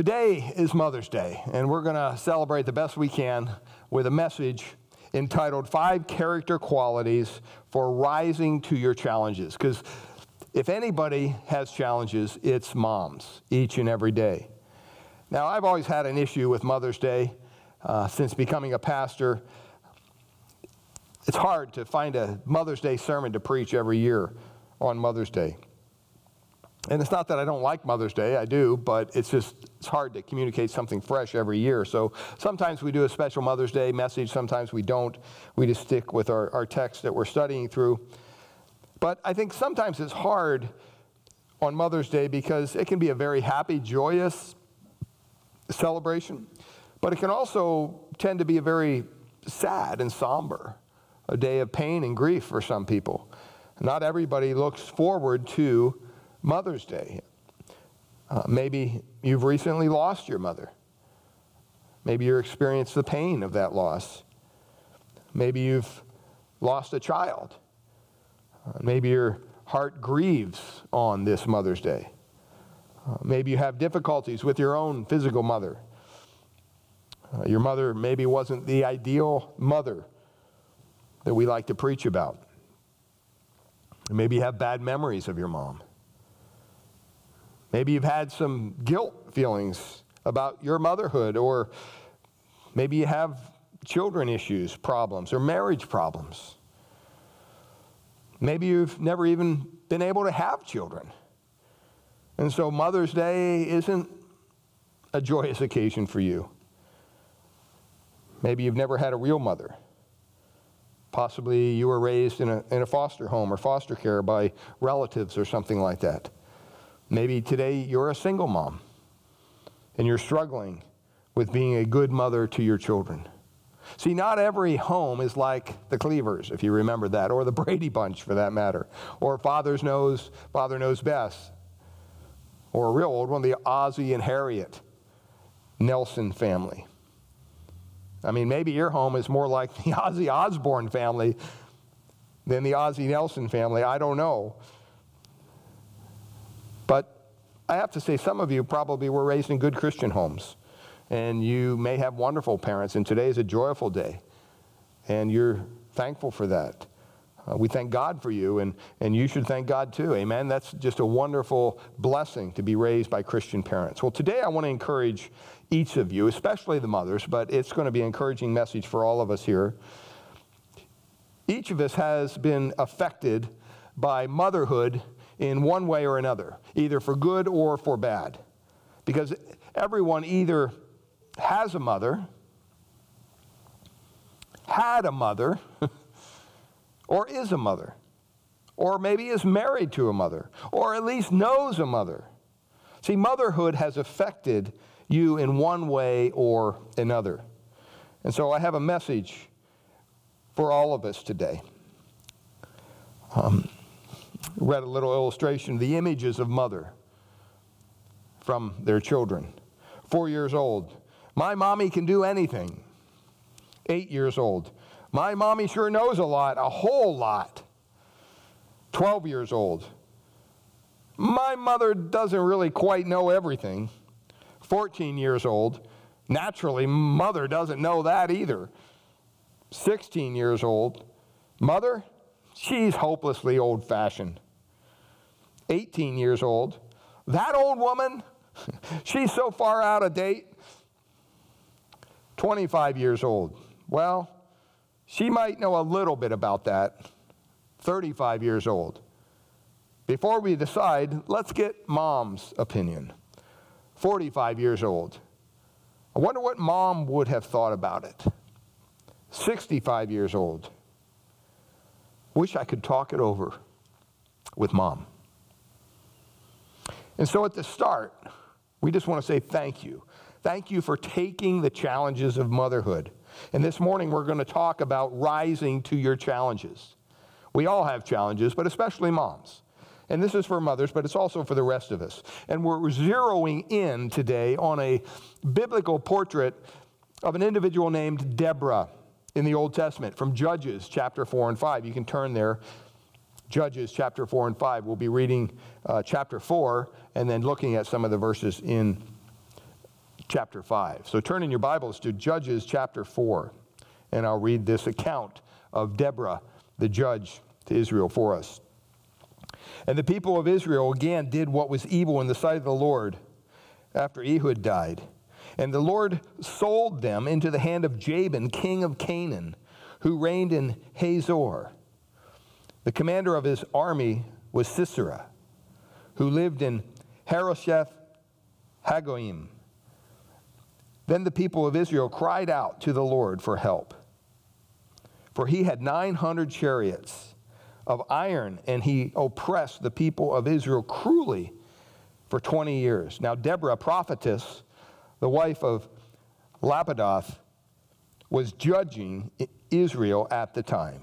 today is Mother's Day, and we're going to celebrate the best we can with a message entitled Five Character Qualities for Rising to Your Challenges. Because if anybody has challenges, it's moms each and every day. Now, I've always had an issue with Mother's Day uh, since becoming a pastor. It's hard to find a Mother's Day sermon to preach every year on Mother's Day. And it's not that I don't like Mother's Day, I do, but it's just it's hard to communicate something fresh every year. So sometimes we do a special Mother's Day message, sometimes we don't. We just stick with our, our text that we're studying through. But I think sometimes it's hard on Mother's Day because it can be a very happy, joyous celebration, but it can also tend to be a very sad and somber, a day of pain and grief for some people. Not everybody looks forward to Mother's Day. Uh, maybe you've recently lost your mother. Maybe you're experiencing the pain of that loss. Maybe you've lost a child. Uh, maybe your heart grieves on this Mother's Day. Uh, maybe you have difficulties with your own physical mother. Uh, your mother maybe wasn't the ideal mother that we like to preach about. Maybe you have bad memories of your mom. Maybe you've had some guilt feelings about your motherhood, or maybe you have children issues, problems, or marriage problems. Maybe you've never even been able to have children. And so Mother's Day isn't a joyous occasion for you. Maybe you've never had a real mother. Possibly you were raised in a, in a foster home or foster care by relatives or something like that. Maybe today you're a single mom and you're struggling with being a good mother to your children. See, not every home is like the Cleavers, if you remember that, or the Brady Bunch for that matter, or Father's knows, Father knows best, or a real old one, the Ozzie and Harriet Nelson family. I mean, maybe your home is more like the Ozzy Osbourne family than the Ozzie Nelson family. I don't know. But I have to say, some of you probably were raised in good Christian homes. And you may have wonderful parents, and today is a joyful day. And you're thankful for that. Uh, we thank God for you, and, and you should thank God too. Amen. That's just a wonderful blessing to be raised by Christian parents. Well, today I want to encourage each of you, especially the mothers, but it's going to be an encouraging message for all of us here. Each of us has been affected by motherhood in one way or another, either for good or for bad. Because everyone either has a mother, had a mother, or is a mother, or maybe is married to a mother, or at least knows a mother. See, motherhood has affected you in one way or another. And so I have a message for all of us today. Um, read a little illustration the images of mother from their children. Four years old, my mommy can do anything. Eight years old, my mommy sure knows a lot, a whole lot. 12 years old, my mother doesn't really quite know everything. 14 years old, naturally, mother doesn't know that either. 16 years old, mother, she's hopelessly old fashioned. 18 years old, that old woman, she's so far out of date. 25 years old. Well, she might know a little bit about that. 35 years old. Before we decide, let's get mom's opinion. 45 years old. I wonder what mom would have thought about it. 65 years old. Wish I could talk it over with mom. And so at the start, we just want to say thank you. Thank you for taking the challenges of motherhood. And this morning, we're going to talk about rising to your challenges. We all have challenges, but especially moms. And this is for mothers, but it's also for the rest of us. And we're zeroing in today on a biblical portrait of an individual named Deborah in the Old Testament from Judges chapter 4 and 5. You can turn there. Judges chapter 4 and 5. We'll be reading uh, chapter 4 and then looking at some of the verses in chapter 5. So turn in your Bibles to Judges chapter 4, and I'll read this account of Deborah, the judge to Israel, for us. And the people of Israel again did what was evil in the sight of the Lord after Ehud died. And the Lord sold them into the hand of Jabin, king of Canaan, who reigned in Hazor. The commander of his army was Sisera, who lived in Harosheth Hagoyim. Then the people of Israel cried out to the Lord for help. For he had 900 chariots of iron, and he oppressed the people of Israel cruelly for 20 years. Now, Deborah, prophetess, the wife of Lapidoth, was judging Israel at the time.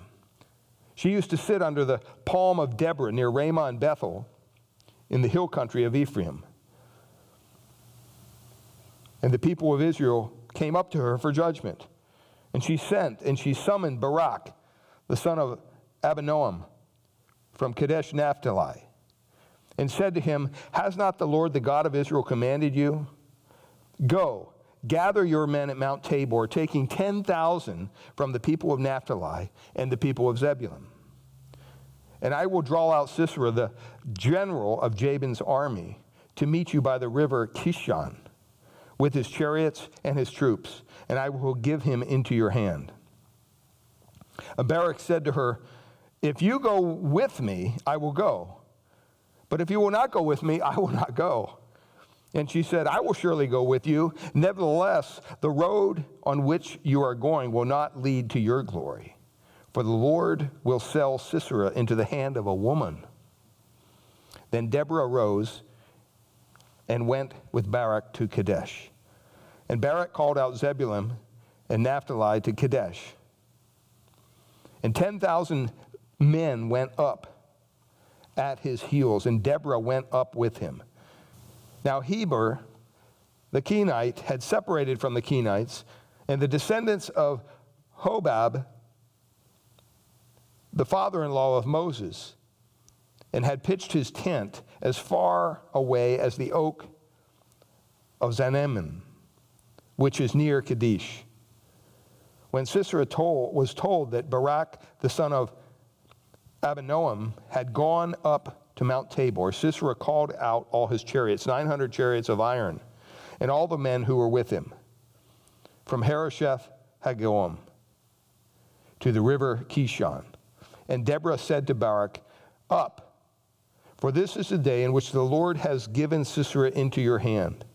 She used to sit under the palm of Deborah near Ramah and Bethel in the hill country of Ephraim. And the people of Israel came up to her for judgment. And she sent and she summoned Barak, the son of Abinoam, from Kadesh Naphtali, and said to him, Has not the Lord, the God of Israel, commanded you? Go, gather your men at Mount Tabor, taking 10,000 from the people of Naphtali and the people of Zebulun. And I will draw out Sisera, the general of Jabin's army, to meet you by the river Kishon with his chariots and his troops, and I will give him into your hand. Barak said to her, If you go with me, I will go. But if you will not go with me, I will not go. And she said, I will surely go with you. Nevertheless, the road on which you are going will not lead to your glory, for the Lord will sell Sisera into the hand of a woman. Then Deborah rose and went with Barak to Kadesh. And Barak called out Zebulun and Naphtali to Kadesh. And 10,000 men went up at his heels, and Deborah went up with him. Now, Heber, the Kenite, had separated from the Kenites, and the descendants of Hobab, the father in law of Moses, and had pitched his tent as far away as the oak of Zaanannim, which is near Kadesh. When Sisera told, was told that Barak, the son of Abinoam, had gone up to Mount Tabor, Sisera called out all his chariots, 900 chariots of iron, and all the men who were with him, from Harosheth Hagoyim to the river Kishon. And Deborah said to Barak, Up, for this is the day in which the Lord has given Sisera into your hand.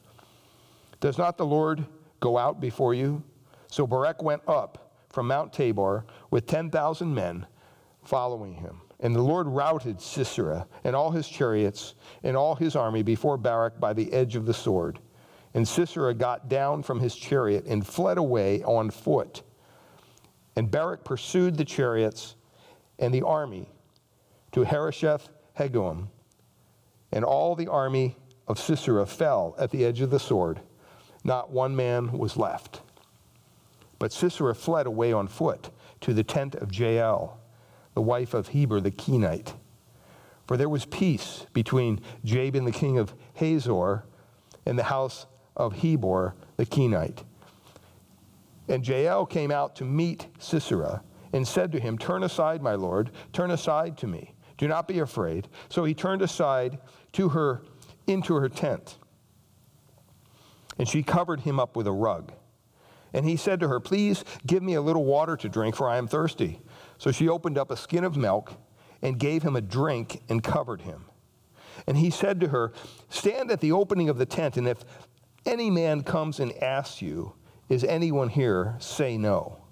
Does not the Lord go out before you? So Barak went up from Mount Tabor with 10,000 men following him. And the Lord routed Sisera and all his chariots and all his army before Barak by the edge of the sword. And Sisera got down from his chariot and fled away on foot. And Barak pursued the chariots and the army to Harosheth Hagoyim, and all the army of Sisera fell at the edge of the sword. Not one man was left. But Sisera fled away on foot to the tent of Jael, the wife of Heber the Kenite. For there was peace between Jabin the king of Hazor and the house of Heber the Kenite. And Jael came out to meet Sisera and said to him, Turn aside, my lord, turn aside to me. Do not be afraid. So he turned aside to her into her tent. And she covered him up with a rug. And he said to her, Please give me a little water to drink, for I am thirsty. So she opened up a skin of milk and gave him a drink and covered him. And he said to her, Stand at the opening of the tent, and if any man comes and asks you, Is anyone here? say no.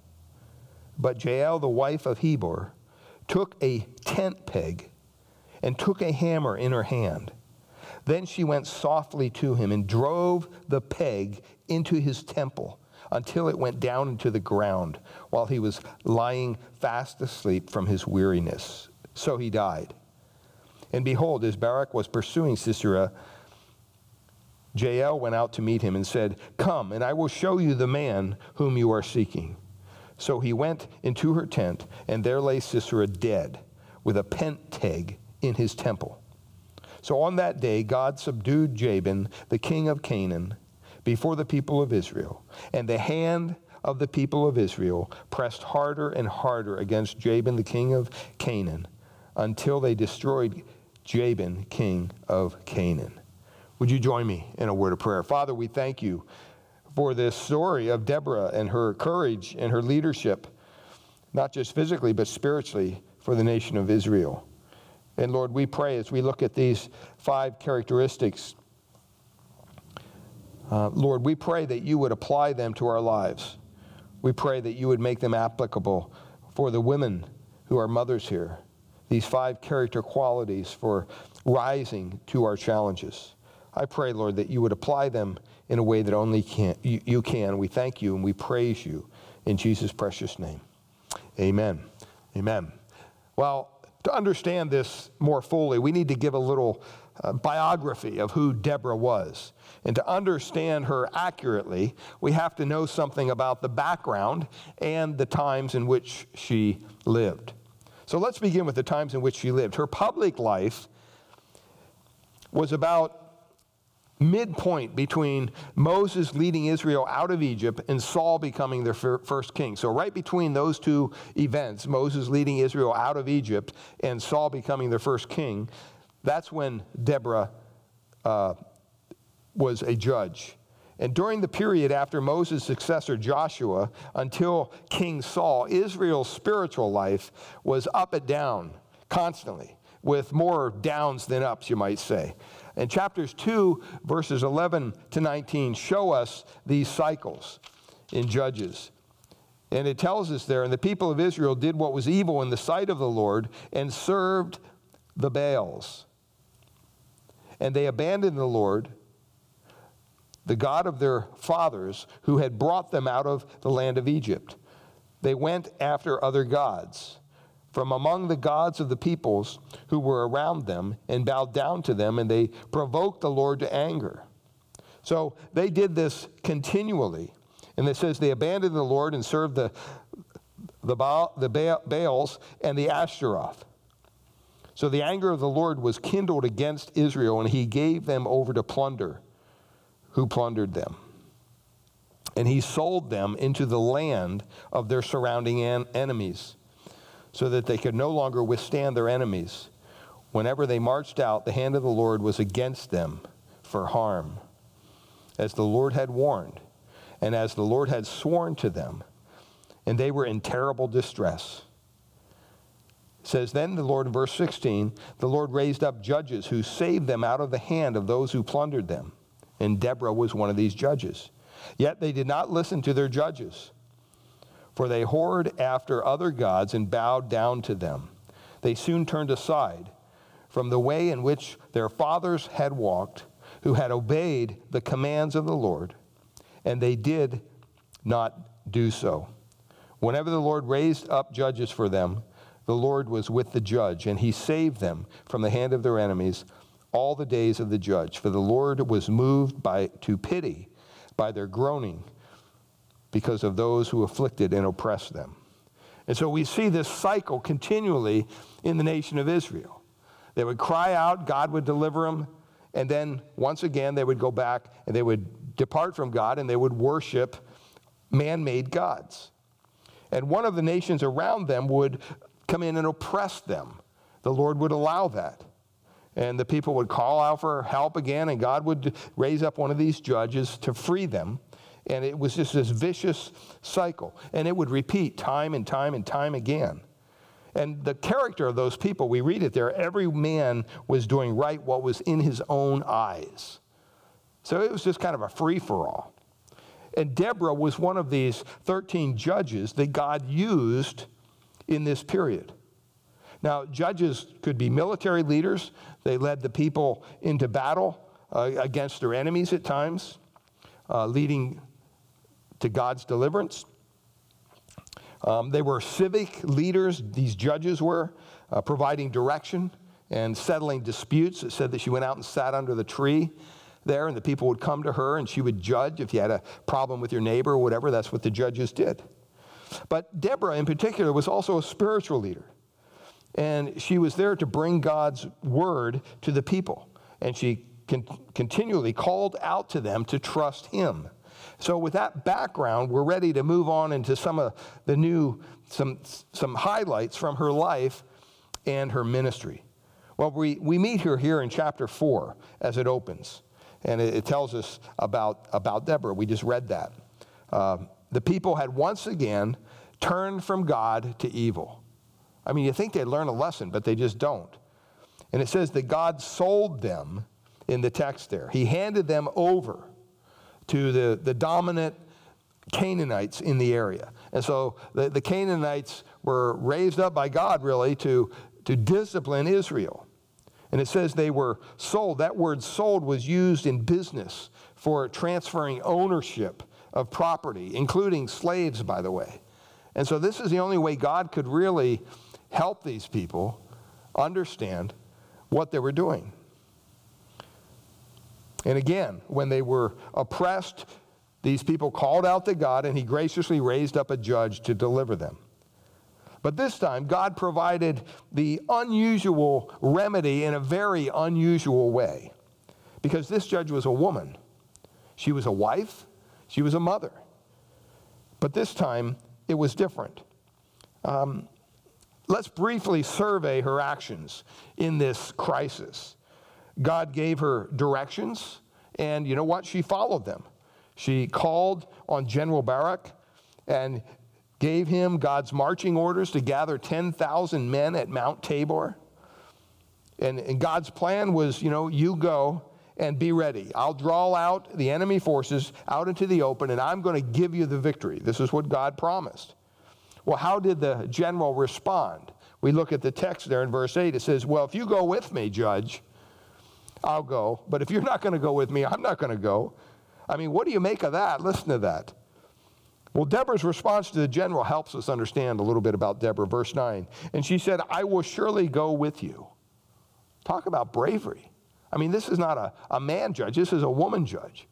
But Jael, the wife of Heber, took a tent peg and took a hammer in her hand. Then she went softly to him and drove the peg into his temple until it went down into the ground while he was lying fast asleep from his weariness. So he died. And behold, as Barak was pursuing Sisera, Jael went out to meet him and said, Come, and I will show you the man whom you are seeking. So he went into her tent, and there lay Sisera dead, with a penteg in his temple. So on that day, God subdued Jabin, the king of Canaan, before the people of Israel. And the hand of the people of Israel pressed harder and harder against Jabin, the king of Canaan, until they destroyed Jabin, king of Canaan. Would you join me in a word of prayer? Father, we thank you for this story of Deborah and her courage and her leadership, not just physically, but spiritually for the nation of Israel. And Lord, we pray as we look at these five characteristics, uh, Lord, we pray that you would apply them to our lives. We pray that you would make them applicable for the women who are mothers here. These five character qualities for rising to our challenges. I pray, Lord, that you would apply them in a way that only can, you, you can. We thank you and we praise you in Jesus' precious name. Amen. Amen. Well, to understand this more fully, we need to give a little uh, biography of who Deborah was. And to understand her accurately, we have to know something about the background and the times in which she lived. So let's begin with the times in which she lived. Her public life was about midpoint between Moses leading Israel out of Egypt and Saul becoming their first king. So, right between those two events, Moses leading Israel out of Egypt and Saul becoming their first king, that's when Deborah uh, was a judge. And during the period after Moses' successor Joshua until King Saul, Israel's spiritual life was up and down constantly, with more downs than ups, you might say. And chapters 2, verses 11 to 19 show us these cycles in Judges. And it tells us there, and the people of Israel did what was evil in the sight of the Lord and served the Baals. And they abandoned the Lord, the God of their fathers, who had brought them out of the land of Egypt. They went after other gods from among the gods of the peoples who were around them and bowed down to them, and they provoked the Lord to anger. So they did this continually. And it says they abandoned the Lord and served the, the, Baal, the Baals and the Ashtaroth. So the anger of the Lord was kindled against Israel, and he gave them over to plunder, who plundered them. And he sold them into the land of their surrounding an- enemies so that they could no longer withstand their enemies. Whenever they marched out, the hand of the Lord was against them for harm, as the Lord had warned, and as the Lord had sworn to them, and they were in terrible distress. It says then the Lord in verse 16, the Lord raised up judges who saved them out of the hand of those who plundered them. And Deborah was one of these judges. Yet they did not listen to their judges for they whored after other gods and bowed down to them. They soon turned aside from the way in which their fathers had walked, who had obeyed the commands of the Lord, and they did not do so. Whenever the Lord raised up judges for them, the Lord was with the judge, and he saved them from the hand of their enemies all the days of the judge. For the Lord was moved by, to pity by their groaning because of those who afflicted and oppressed them. And so we see this cycle continually in the nation of Israel. They would cry out, God would deliver them, and then once again they would go back and they would depart from God and they would worship man made gods. And one of the nations around them would come in and oppress them. The Lord would allow that. And the people would call out for help again, and God would raise up one of these judges to free them And it was just this vicious cycle. And it would repeat time and time and time again. And the character of those people, we read it there, every man was doing right what was in his own eyes. So it was just kind of a free for all. And Deborah was one of these 13 judges that God used in this period. Now, judges could be military leaders, they led the people into battle uh, against their enemies at times, uh, leading to God's deliverance. Um, they were civic leaders, these judges were, uh, providing direction and settling disputes. It said that she went out and sat under the tree there, and the people would come to her and she would judge if you had a problem with your neighbor or whatever. That's what the judges did. But Deborah, in particular, was also a spiritual leader. And she was there to bring God's word to the people. And she con- continually called out to them to trust him. So, with that background, we're ready to move on into some of the new, some, some highlights from her life and her ministry. Well, we, we meet her here in chapter 4 as it opens, and it, it tells us about, about Deborah. We just read that. Uh, the people had once again turned from God to evil. I mean, you think they'd learn a lesson, but they just don't. And it says that God sold them in the text there. He handed them over to the, the dominant Canaanites in the area. And so the, the Canaanites were raised up by God, really, to, to discipline Israel. And it says they were sold. That word sold was used in business for transferring ownership of property, including slaves, by the way. And so this is the only way God could really help these people understand what they were doing. And again, when they were oppressed, these people called out to God, and He graciously raised up a judge to deliver them. But this time, God provided the unusual remedy in a very unusual way. Because this judge was a woman. She was a wife, she was a mother. But this time, it was different. Um, let's briefly survey her actions in this crisis. God gave her directions, and you know what? She followed them. She called on General Barak and gave him God's marching orders to gather 10,000 men at Mount Tabor. And, and, God's plan was, you know, you go and be ready. I'll draw out the enemy forces out into the open, and I'm going to give you the victory. This is what God promised. Well, how did the general respond? We look at the text there in verse 8. It says, Well, if you go with me, judge, I'll go. But if you're not going to go with me, I'm not going to go. I mean, what do you make of that? Listen to that. Well, Deborah's response to the general helps us understand a little bit about Deborah. Verse 9. And she said, I will surely go with you. Talk about bravery. I mean, this is not a, a man judge, this is a woman judge.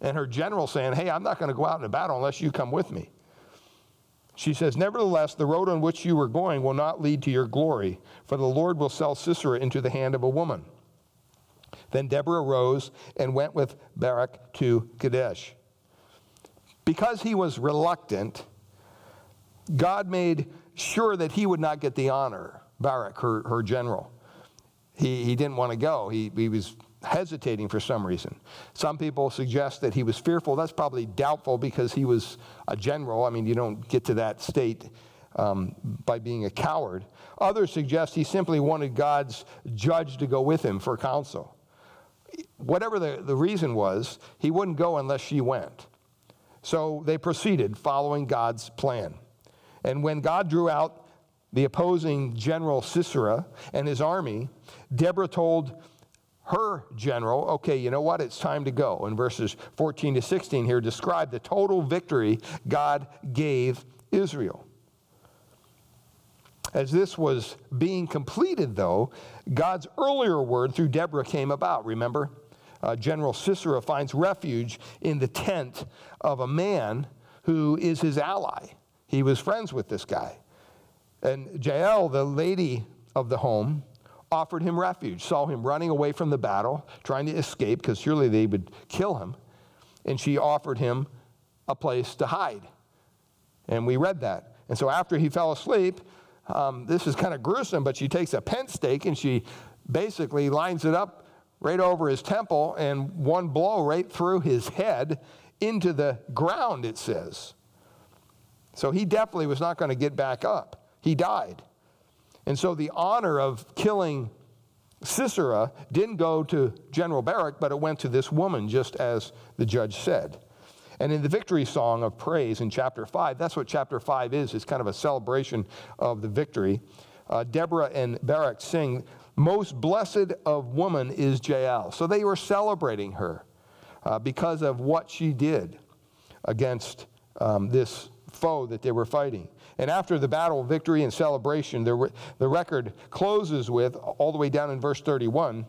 And her general saying, Hey, I'm not going to go out in a battle unless you come with me. She says, Nevertheless, the road on which you were going will not lead to your glory, for the Lord will sell Sisera into the hand of a woman. Then Deborah rose and went with Barak to Kadesh. Because he was reluctant, God made sure that he would not get the honor, Barak, her, her general. He, he didn't want to go. He, he was hesitating for some reason. Some people suggest that he was fearful. That's probably doubtful because he was a general. I mean, you don't get to that state um, by being a coward. Others suggest he simply wanted God's judge to go with him for counsel. Whatever the, the reason was, he wouldn't go unless she went. So they proceeded following God's plan. And when God drew out the opposing general Sisera and his army, Deborah told her general, okay, you know what? It's time to go. In verses 14 to 16 here, describe the total victory God gave Israel. As this was being completed, though, God's earlier word through Deborah came about, remember? Uh, General Sisera finds refuge in the tent of a man who is his ally. He was friends with this guy. And Jael, the lady of the home, offered him refuge, saw him running away from the battle, trying to escape because surely they would kill him. And she offered him a place to hide. And we read that. And so after he fell asleep, um, this is kind of gruesome, but she takes a pent stake and she basically lines it up right over his temple and one blow right through his head into the ground, it says. So he definitely was not going to get back up. He died. And so the honor of killing Sisera didn't go to General Barak, but it went to this woman, just as the judge said. And in the victory song of praise in chapter 5, that's what chapter 5 is. It's kind of a celebration of the victory. Uh, Deborah and Barak sing, Most blessed of woman is Jael. So they were celebrating her uh, because of what she did against um, this foe that they were fighting. And after the battle, victory, and celebration, the, the record closes with, all the way down in verse 31,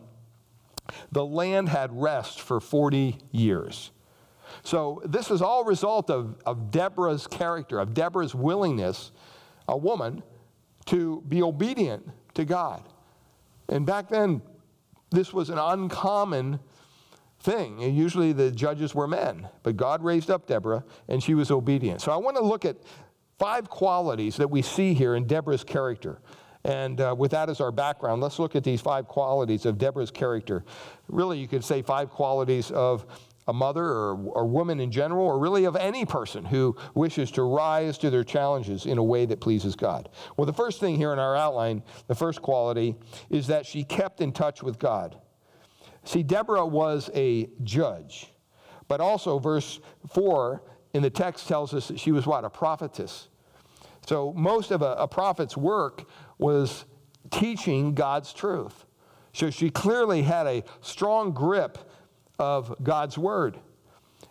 the land had rest for 40 years. So this is all result of, of Deborah's character, of Deborah's willingness, a woman, to be obedient to God. And back then, this was an uncommon thing. Usually the judges were men, but God raised up Deborah, and she was obedient. So I want to look at five qualities that we see here in Deborah's character. And uh, with that as our background, let's look at these five qualities of Deborah's character. Really, you could say five qualities of a mother or, a woman in general, or really of any person who wishes to rise to their challenges in a way that pleases God. Well, the first thing here in our outline, the first quality, is that she kept in touch with God. See, Deborah was a judge, but also verse 4 in the text tells us that she was what? A prophetess. So most of a, a prophet's work was teaching God's truth. So she clearly had a strong grip of God's word.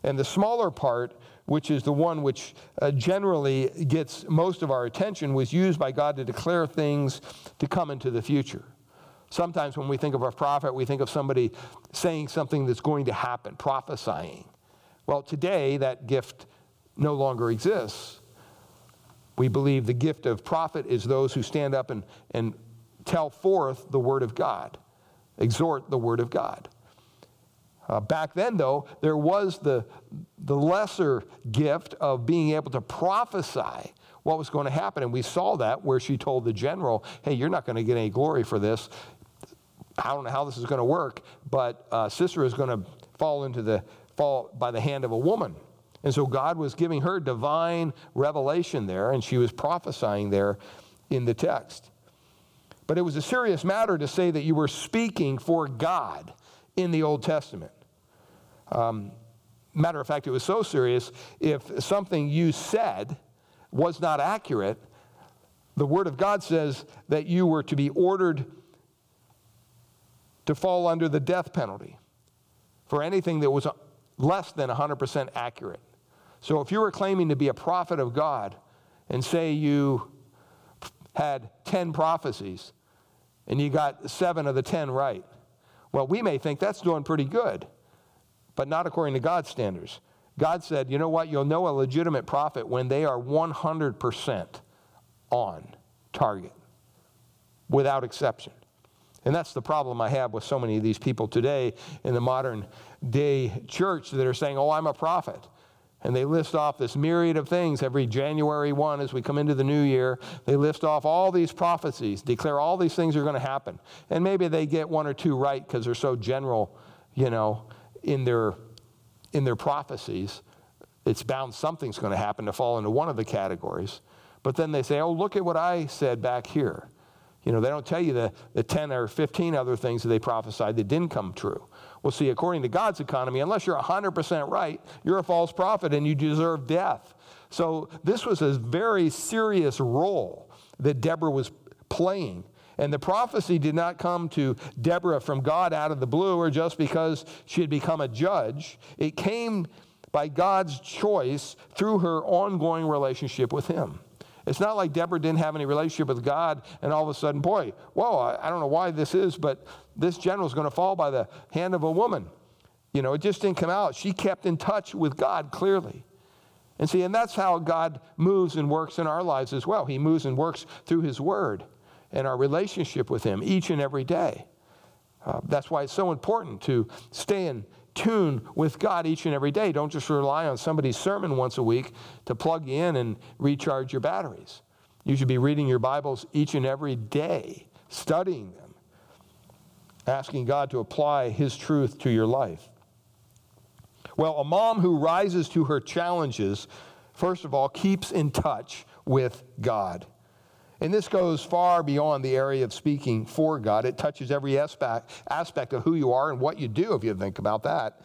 And the smaller part, which is the one which uh, generally gets most of our attention, was used by God to declare things to come into the future. Sometimes when we think of a prophet, we think of somebody saying something that's going to happen, prophesying. Well, today that gift no longer exists. We believe the gift of prophet is those who stand up and, and tell forth the word of God, exhort the word of God. Uh, back then, though, there was the, the lesser gift of being able to prophesy what was going to happen. And we saw that where she told the general, hey, you're not going to get any glory for this. I don't know how this is going to work, but uh, Sisera is going to fall into the fall by the hand of a woman. And so God was giving her divine revelation there, and she was prophesying there in the text. But it was a serious matter to say that you were speaking for God in the Old Testament. Um, matter of fact, it was so serious, if something you said was not accurate, the Word of God says that you were to be ordered to fall under the death penalty for anything that was less than 100% accurate. So if you were claiming to be a prophet of God and say you had 10 prophecies and you got seven of the 10 right, well, we may think that's doing pretty good, but not according to God's standards. God said, you know what? You'll know a legitimate prophet when they are 100% on target, without exception. And that's the problem I have with so many of these people today in the modern day church that are saying, oh, I'm a prophet. And they list off this myriad of things every January 1 as we come into the new year. They list off all these prophecies, declare all these things are going to happen. And maybe they get one or two right because they're so general, you know, in their, in their prophecies. It's bound something's going to happen to fall into one of the categories. But then they say, oh, look at what I said back here. You know, they don't tell you the, the 10 or 15 other things that they prophesied that didn't come true. Well, see, according to God's economy, unless you're 100% right, you're a false prophet and you deserve death. So this was a very serious role that Deborah was playing. And the prophecy did not come to Deborah from God out of the blue or just because she had become a judge. It came by God's choice through her ongoing relationship with Him. It's not like Deborah didn't have any relationship with God and all of a sudden, boy, whoa, I, I don't know why this is, but this general is going to fall by the hand of a woman. You know, it just didn't come out. She kept in touch with God clearly. And see, and that's how God moves and works in our lives as well. He moves and works through His Word and our relationship with Him each and every day. Uh, that's why it's so important to stay in tune with God each and every day. Don't just rely on somebody's sermon once a week to plug you in and recharge your batteries. You should be reading your Bibles each and every day, studying them, asking God to apply His truth to your life. Well, a mom who rises to her challenges, first of all, keeps in touch with God. And this goes far beyond the area of speaking for God. It touches every aspect, aspect of who you are and what you do, if you think about that.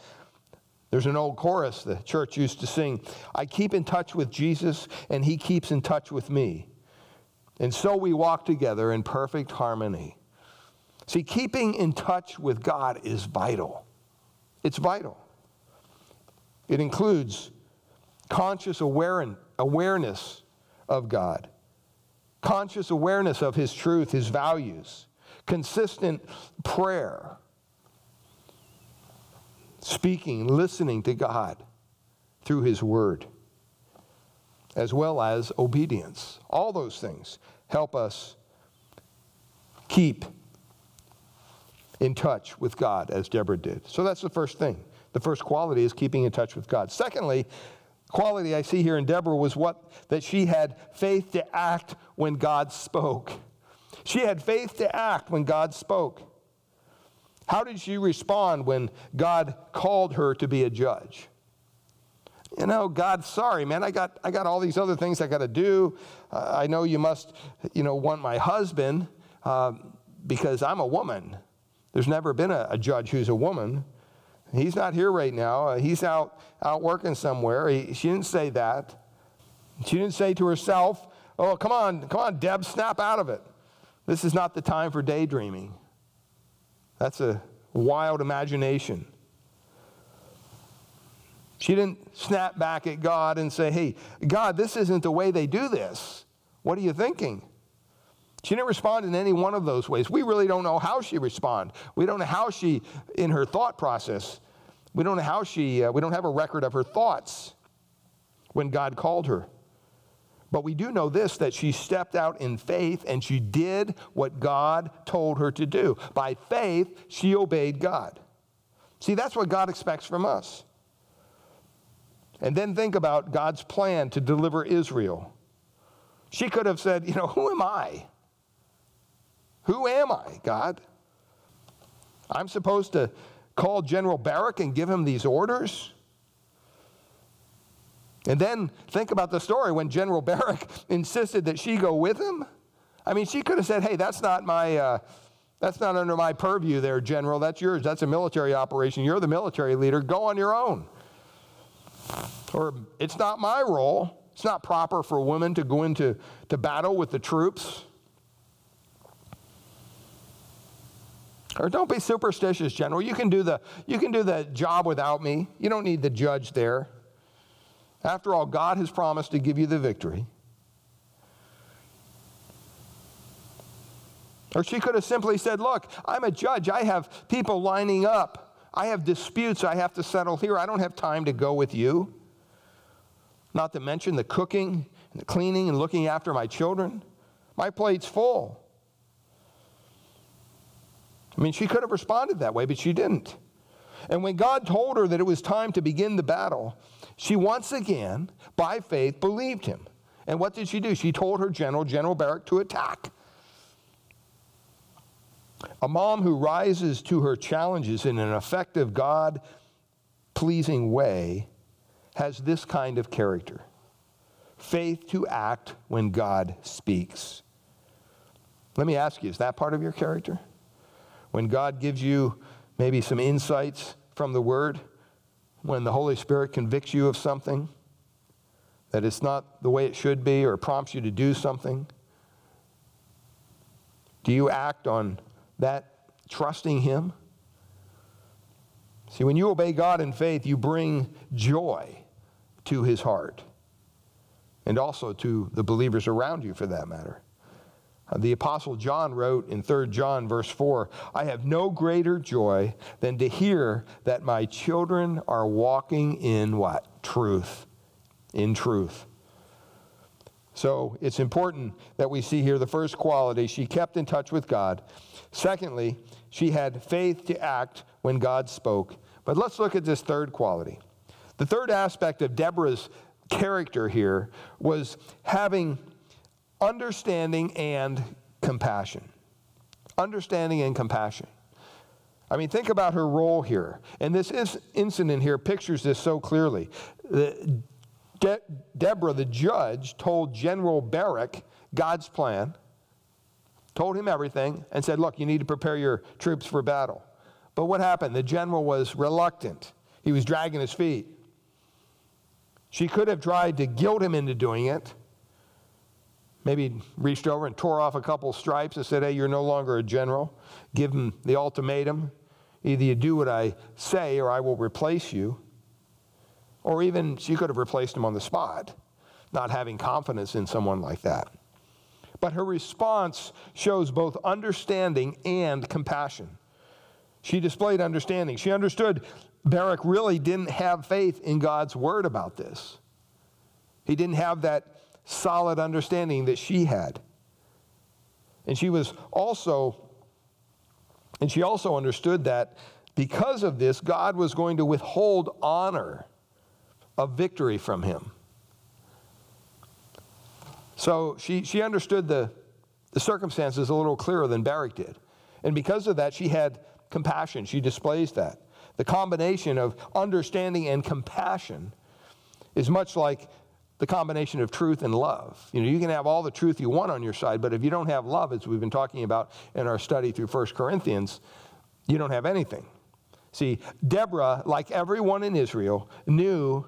There's an old chorus the church used to sing I keep in touch with Jesus, and he keeps in touch with me. And so we walk together in perfect harmony. See, keeping in touch with God is vital. It's vital. It includes conscious awareness of God conscious awareness of His truth, His values, consistent prayer, speaking, listening to God through His Word, as well as obedience. All those things help us keep in touch with God as Deborah did. So that's the first thing. The first quality is keeping in touch with God. Secondly, quality I see here in Deborah was what that she had faith to act when God spoke. She had faith to act when God spoke. How did she respond when God called her to be a judge? You know, God, sorry, man, I got, I got all these other things I got to do. Uh, I know you must, you know, want my husband uh, because I'm a woman. There's never been a, a judge who's a woman. He's not here right now. Uh, he's out, out working somewhere. He, she didn't say that. She didn't say to herself, Oh, come on, come on, Deb, snap out of it. This is not the time for daydreaming. That's a wild imagination. She didn't snap back at God and say, Hey, God, this isn't the way they do this. What are you thinking? She didn't respond in any one of those ways. We really don't know how she responded. We don't know how she, in her thought process, we don't know how she, uh, we don't have a record of her thoughts when God called her. But we do know this that she stepped out in faith and she did what God told her to do. By faith, she obeyed God. See, that's what God expects from us. And then think about God's plan to deliver Israel. She could have said, You know, who am I? Who am I, God? I'm supposed to call General Barak and give him these orders? And then think about the story when General Barak insisted that she go with him. I mean, she could have said, hey, that's not my. Uh, that's not under my purview there, General. That's yours. That's a military operation. You're the military leader. Go on your own. Or it's not my role. It's not proper for women to go into to battle with the troops. Or don't be superstitious, General. You can do the, you can do the job without me. You don't need the judge there. After all, God has promised to give you the victory. Or she could have simply said, Look, I'm a judge. I have people lining up. I have disputes I have to settle here. I don't have time to go with you. Not to mention the cooking and the cleaning and looking after my children. My plate's full. I mean, she could have responded that way, but she didn't. And when God told her that it was time to begin the battle, she once again, by faith, believed him. And what did she do? She told her general, General Barak, to attack. A mom who rises to her challenges in an effective, God pleasing way has this kind of character faith to act when God speaks. Let me ask you, is that part of your character? When God gives you maybe some insights from the Word, when the Holy Spirit convicts you of something, that it's not the way it should be or prompts you to do something? Do you act on that trusting Him? See, when you obey God in faith, you bring joy to His heart and also to the believers around you for that matter. Uh, the Apostle John wrote in 3 John, verse 4 I have no greater joy than to hear that my children are walking in what? Truth. In truth. So it's important that we see here the first quality she kept in touch with God. Secondly, she had faith to act when God spoke. But let's look at this third quality. The third aspect of Deborah's character here was having understanding and compassion. Understanding and compassion. I mean, think about her role here. And this is, incident here pictures this so clearly. De- Deborah, the judge, told General Barak God's plan, told him everything, and said, Look, you need to prepare your troops for battle. But what happened? The general was reluctant, he was dragging his feet. She could have tried to guilt him into doing it. Maybe reached over and tore off a couple stripes and said, Hey, you're no longer a general. Give him the ultimatum. Either you do what I say or I will replace you. Or even she could have replaced him on the spot, not having confidence in someone like that. But her response shows both understanding and compassion. She displayed understanding. She understood Barak really didn't have faith in God's word about this. He didn't have that solid understanding that she had. And she was also, and she also understood that because of this, God was going to withhold honor of victory from him. So she, she understood the, the circumstances a little clearer than Barak did. And because of that, she had compassion. She displays that. The combination of understanding and compassion is much like the combination of truth and love. You know, you can have all the truth you want on your side, but if you don't have love, as we've been talking about in our study through 1 Corinthians, you don't have anything. See, Deborah, like everyone in Israel, knew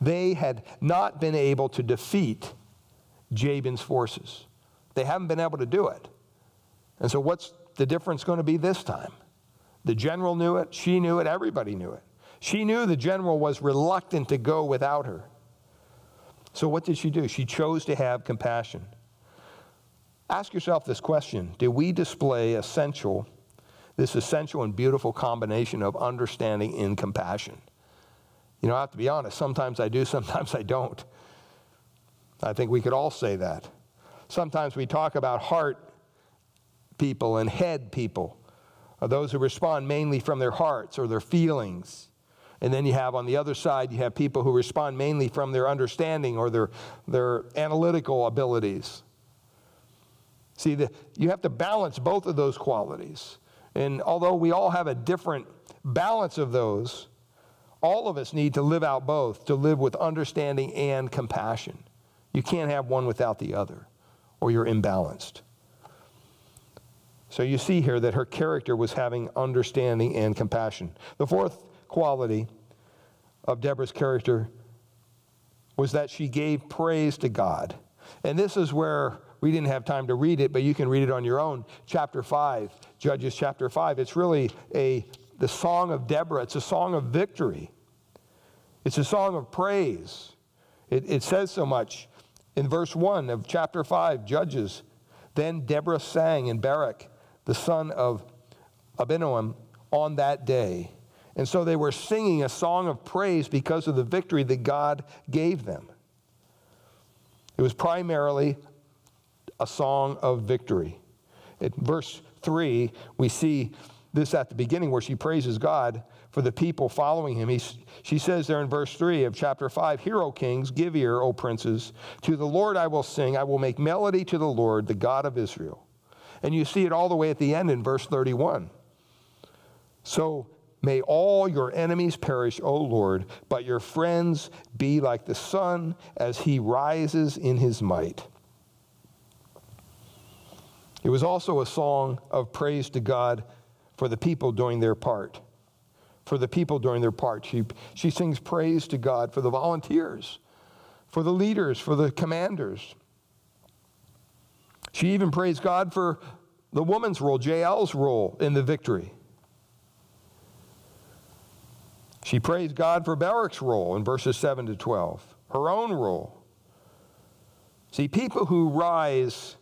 they had not been able to defeat Jabin's forces. They haven't been able to do it. And so, what's the difference going to be this time? The general knew it, she knew it, everybody knew it. She knew the general was reluctant to go without her. So, what did she do? She chose to have compassion. Ask yourself this question Did we display essential, this essential and beautiful combination of understanding and compassion? You know, I have to be honest, sometimes I do, sometimes I don't. I think we could all say that. Sometimes we talk about heart people and head people, those who respond mainly from their hearts or their feelings. And then you have on the other side, you have people who respond mainly from their understanding or their, their analytical abilities. See, the, you have to balance both of those qualities. And although we all have a different balance of those, all of us need to live out both, to live with understanding and compassion. You can't have one without the other, or you're imbalanced. So you see here that her character was having understanding and compassion. The fourth quality of Deborah's character was that she gave praise to God. And this is where we didn't have time to read it, but you can read it on your own. Chapter 5, Judges chapter 5. It's really a the song of Deborah. It's a song of victory. It's a song of praise. It, it says so much in verse 1 of chapter 5, Judges. Then Deborah sang in Barak, the son of Abinoam, on that day. And so they were singing a song of praise because of the victory that God gave them. It was primarily a song of victory. In verse 3, we see this at the beginning where she praises God for the people following him. He's, she says there in verse 3 of chapter 5 Hear, O kings, give ear, O princes. To the Lord I will sing. I will make melody to the Lord, the God of Israel. And you see it all the way at the end in verse 31. So may all your enemies perish, O Lord, but your friends be like the sun as he rises in his might. It was also a song of praise to God for the people doing their part. For the people doing their part. She, she sings praise to God for the volunteers, for the leaders, for the commanders. She even praised God for the woman's role, Jael's role in the victory. She praised God for Barak's role in verses 7 to 12, her own role. See, people who rise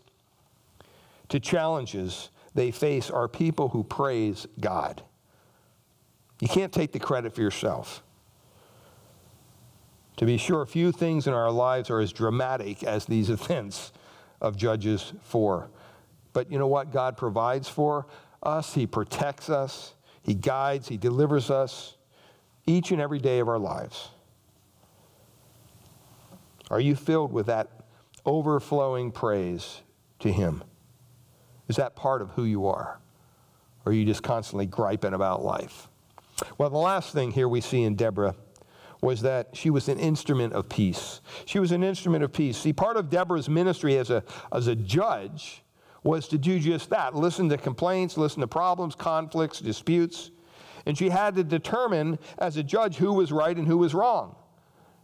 to challenges they face are people who praise God. You can't take the credit for yourself. To be sure, few things in our lives are as dramatic as these events of Judges 4. But you know what God provides for us? He protects us, He guides, He delivers us each and every day of our lives. Are you filled with that overflowing praise to Him? Is that part of who you are? Or are you just constantly griping about life? Well, the last thing here we see in Deborah was that she was an instrument of peace. She was an instrument of peace. See, part of Deborah's ministry as a, as a judge was to do just that listen to complaints, listen to problems, conflicts, disputes. And she had to determine as a judge who was right and who was wrong.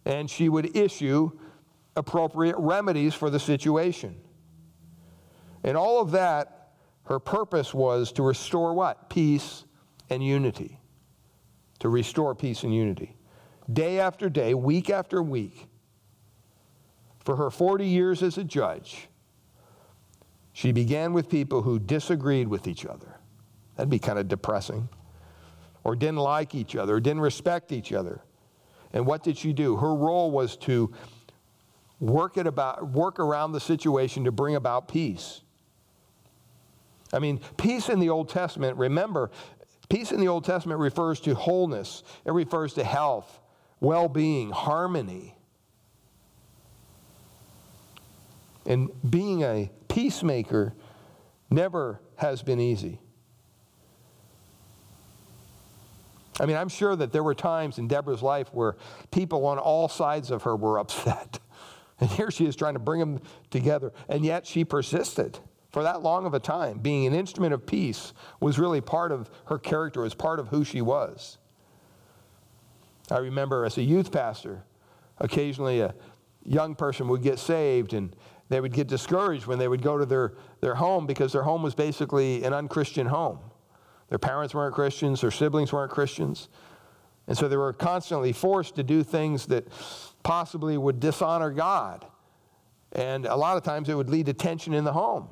And she would issue appropriate remedies for the situation. And all of that, her purpose was to restore what? Peace and unity. To restore peace and unity. Day after day, week after week, for her 40 years as a judge, she began with people who disagreed with each other. That'd be kind of depressing. Or didn't like each other, or didn't respect each other. And what did she do? Her role was to work, it about, work around the situation to bring about peace. I mean, peace in the Old Testament, remember, peace in the Old Testament refers to wholeness, it refers to health, well being, harmony. And being a peacemaker never has been easy. I mean, I'm sure that there were times in Deborah's life where people on all sides of her were upset. And here she is trying to bring them together. And yet she persisted for that long of a time. Being an instrument of peace was really part of her character, was part of who she was. I remember as a youth pastor, occasionally a young person would get saved and they would get discouraged when they would go to their, their home because their home was basically an unchristian home. Their parents weren't Christians, their siblings weren't Christians. And so they were constantly forced to do things that possibly would dishonor God. And a lot of times it would lead to tension in the home.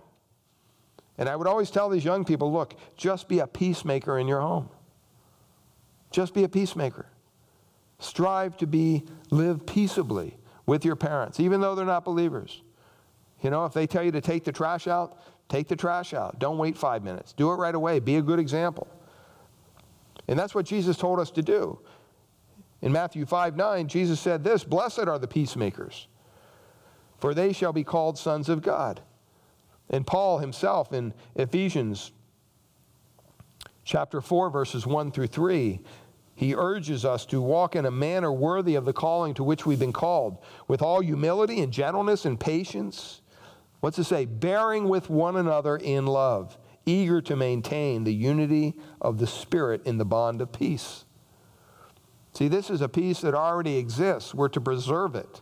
And I would always tell these young people look, just be a peacemaker in your home. Just be a peacemaker. Strive to be, live peaceably with your parents, even though they're not believers. You know, if they tell you to take the trash out, take the trash out. Don't wait five minutes. Do it right away. Be a good example. And that's what Jesus told us to do. In Matthew 5 9, Jesus said this Blessed are the peacemakers, for they shall be called sons of God. And Paul himself in Ephesians chapter 4, verses 1 through 3, he urges us to walk in a manner worthy of the calling to which we've been called, with all humility and gentleness and patience. What's it say? Bearing with one another in love eager to maintain the unity of the Spirit in the bond of peace. See, this is a peace that already exists. We're to preserve it.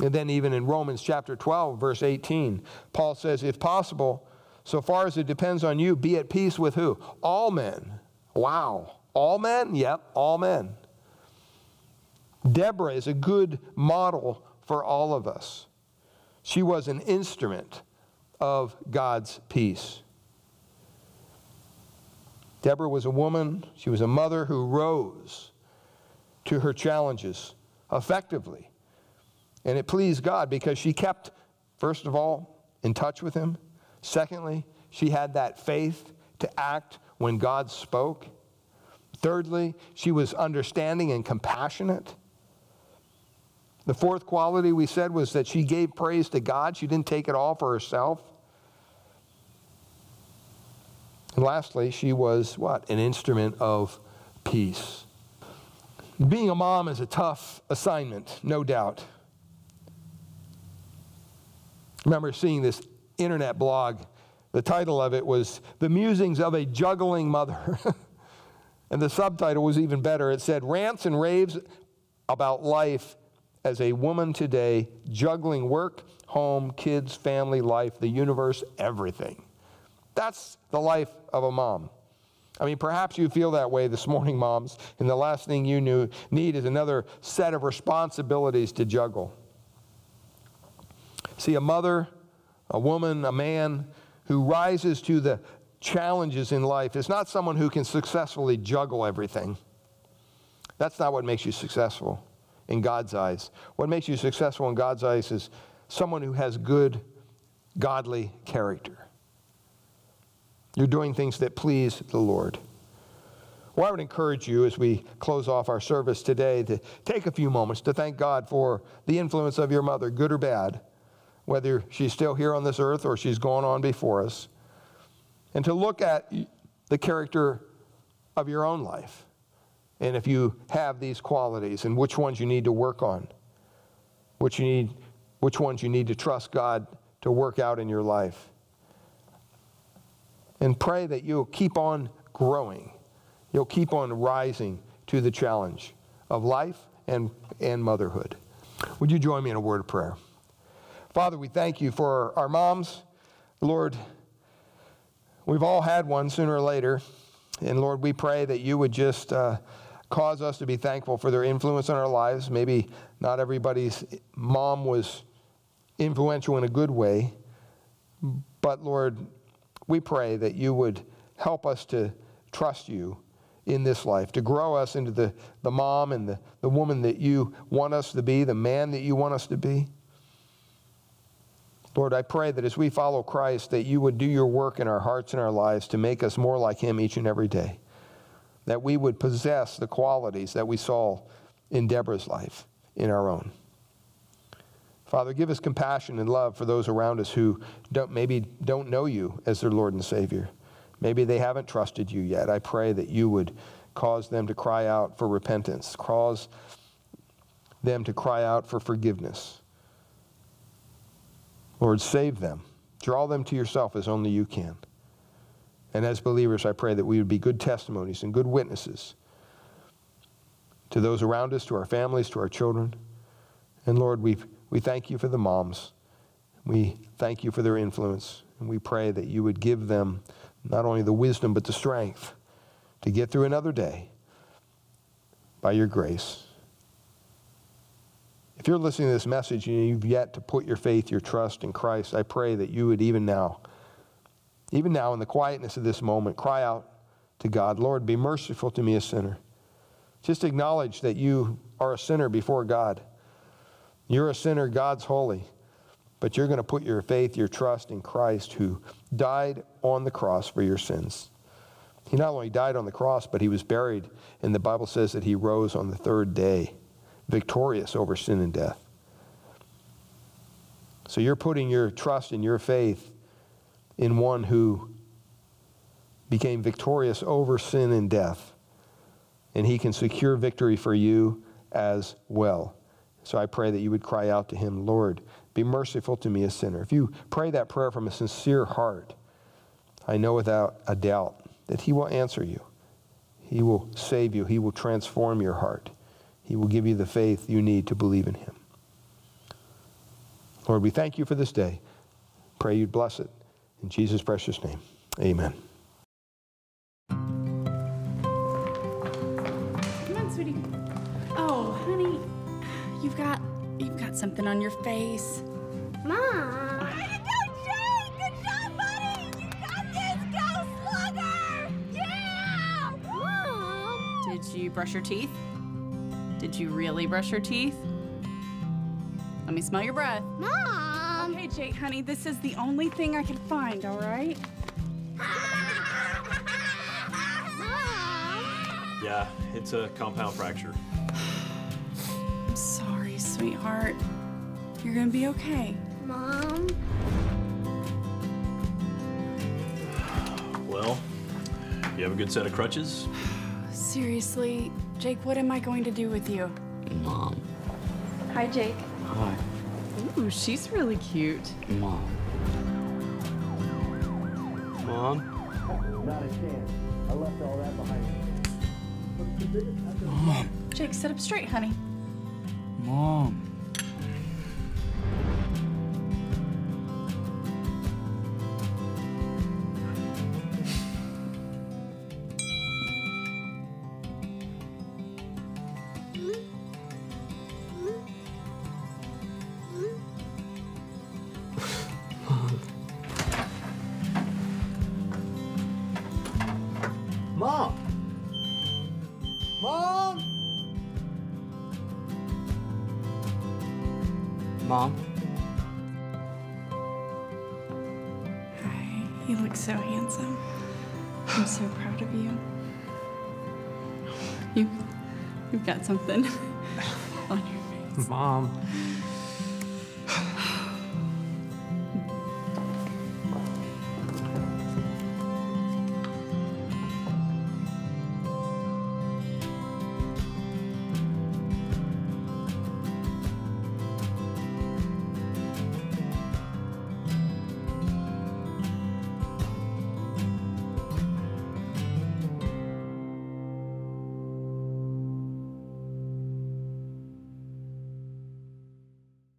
And then, even in Romans chapter 12, verse 18, Paul says, If possible, so far as it depends on you, be at peace with who? All men. Wow. All men? Yep, all men. Deborah is a good model for all of us. She was an instrument of God's peace. Deborah was a woman, she was a mother who rose to her challenges effectively. And it pleased God because she kept, first of all, in touch with Him. Secondly, she had that faith to act when God spoke. Thirdly, she was understanding and compassionate. The fourth quality we said was that she gave praise to God. She didn't take it all for herself. And lastly, she was what? An instrument of peace. Being a mom is a tough assignment, no doubt. Remember seeing this internet blog. The title of it was The Musings of a Juggling Mother. and the subtitle was even better. It said, Rants and Raves about Life as a Woman Today, Juggling Work, Home, Kids, Family, Life, the Universe, Everything. That's the life of a mom. I mean, perhaps you feel that way this morning, moms, and the last thing you knew, need is another set of responsibilities to juggle. See, a mother, a woman, a man who rises to the challenges in life is not someone who can successfully juggle everything. That's not what makes you successful in God's eyes. What makes you successful in God's eyes is someone who has good, godly character. You're doing things that please the Lord. Well, I would encourage you as we close off our service today to take a few moments to thank God for the influence of your mother, good or bad, whether she's still here on this earth or she's gone on before us, and to look at the character of your own life. And if you have these qualities and which ones you need to work on, which you need which ones you need to trust God to work out in your life. And pray that you'll keep on growing. You'll keep on rising to the challenge of life and, and motherhood. Would you join me in a word of prayer? Father, we thank you for our moms. Lord, we've all had one sooner or later. And Lord, we pray that you would just uh, cause us to be thankful for their influence in our lives. Maybe not everybody's mom was influential in a good way. But Lord, we pray that you would help us to trust you in this life, to grow us into the, the mom and the, the woman that you want us to be, the man that you want us to be. Lord, I pray that as we follow Christ, that you would do your work in our hearts and our lives to make us more like him each and every day. That we would possess the qualities that we saw in Deborah's life in our own. Father, give us compassion and love for those around us who don't, maybe don't know you as their Lord and Savior. Maybe they haven't trusted you yet. I pray that you would cause them to cry out for repentance, cause them to cry out for forgiveness. Lord, save them. Draw them to yourself as only you can. And as believers, I pray that we would be good testimonies and good witnesses to those around us, to our families, to our children. And Lord, we we thank you for the moms. We thank you for their influence. And we pray that you would give them not only the wisdom, but the strength to get through another day by your grace. If you're listening to this message and you've yet to put your faith, your trust in Christ, I pray that you would even now, even now in the quietness of this moment, cry out to God, Lord, be merciful to me, a sinner. Just acknowledge that you are a sinner before God. You're a sinner, God's holy. But you're going to put your faith, your trust in Christ who died on the cross for your sins. He not only died on the cross, but he was buried, and the Bible says that he rose on the third day, victorious over sin and death. So you're putting your trust and your faith in one who became victorious over sin and death, and he can secure victory for you as well. So I pray that you would cry out to him, Lord, be merciful to me, a sinner. If you pray that prayer from a sincere heart, I know without a doubt that he will answer you. He will save you. He will transform your heart. He will give you the faith you need to believe in him. Lord, we thank you for this day. Pray you'd bless it. In Jesus' precious name, amen. Come on, sweetie. Oh, honey, you've got you've got something on your face. Mom. Way to go, Jay! Good job, buddy! You got this! Go, Slugger! Yeah! Mom! Did you brush your teeth? Did you really brush your teeth? Let me smell your breath. Mom! Okay, Jake, honey, this is the only thing I can find, all right? Yeah, it's a compound fracture. I'm sorry, sweetheart. You're gonna be okay. Mom? Well, you have a good set of crutches? Seriously, Jake, what am I going to do with you? Mom. Hi, Jake. Hi. Ooh, she's really cute. Mom. Mom? Not a chance. I left all that behind me. Mom. Jake, sit up straight, honey. Mom. Mom! Got something on your face. Mom.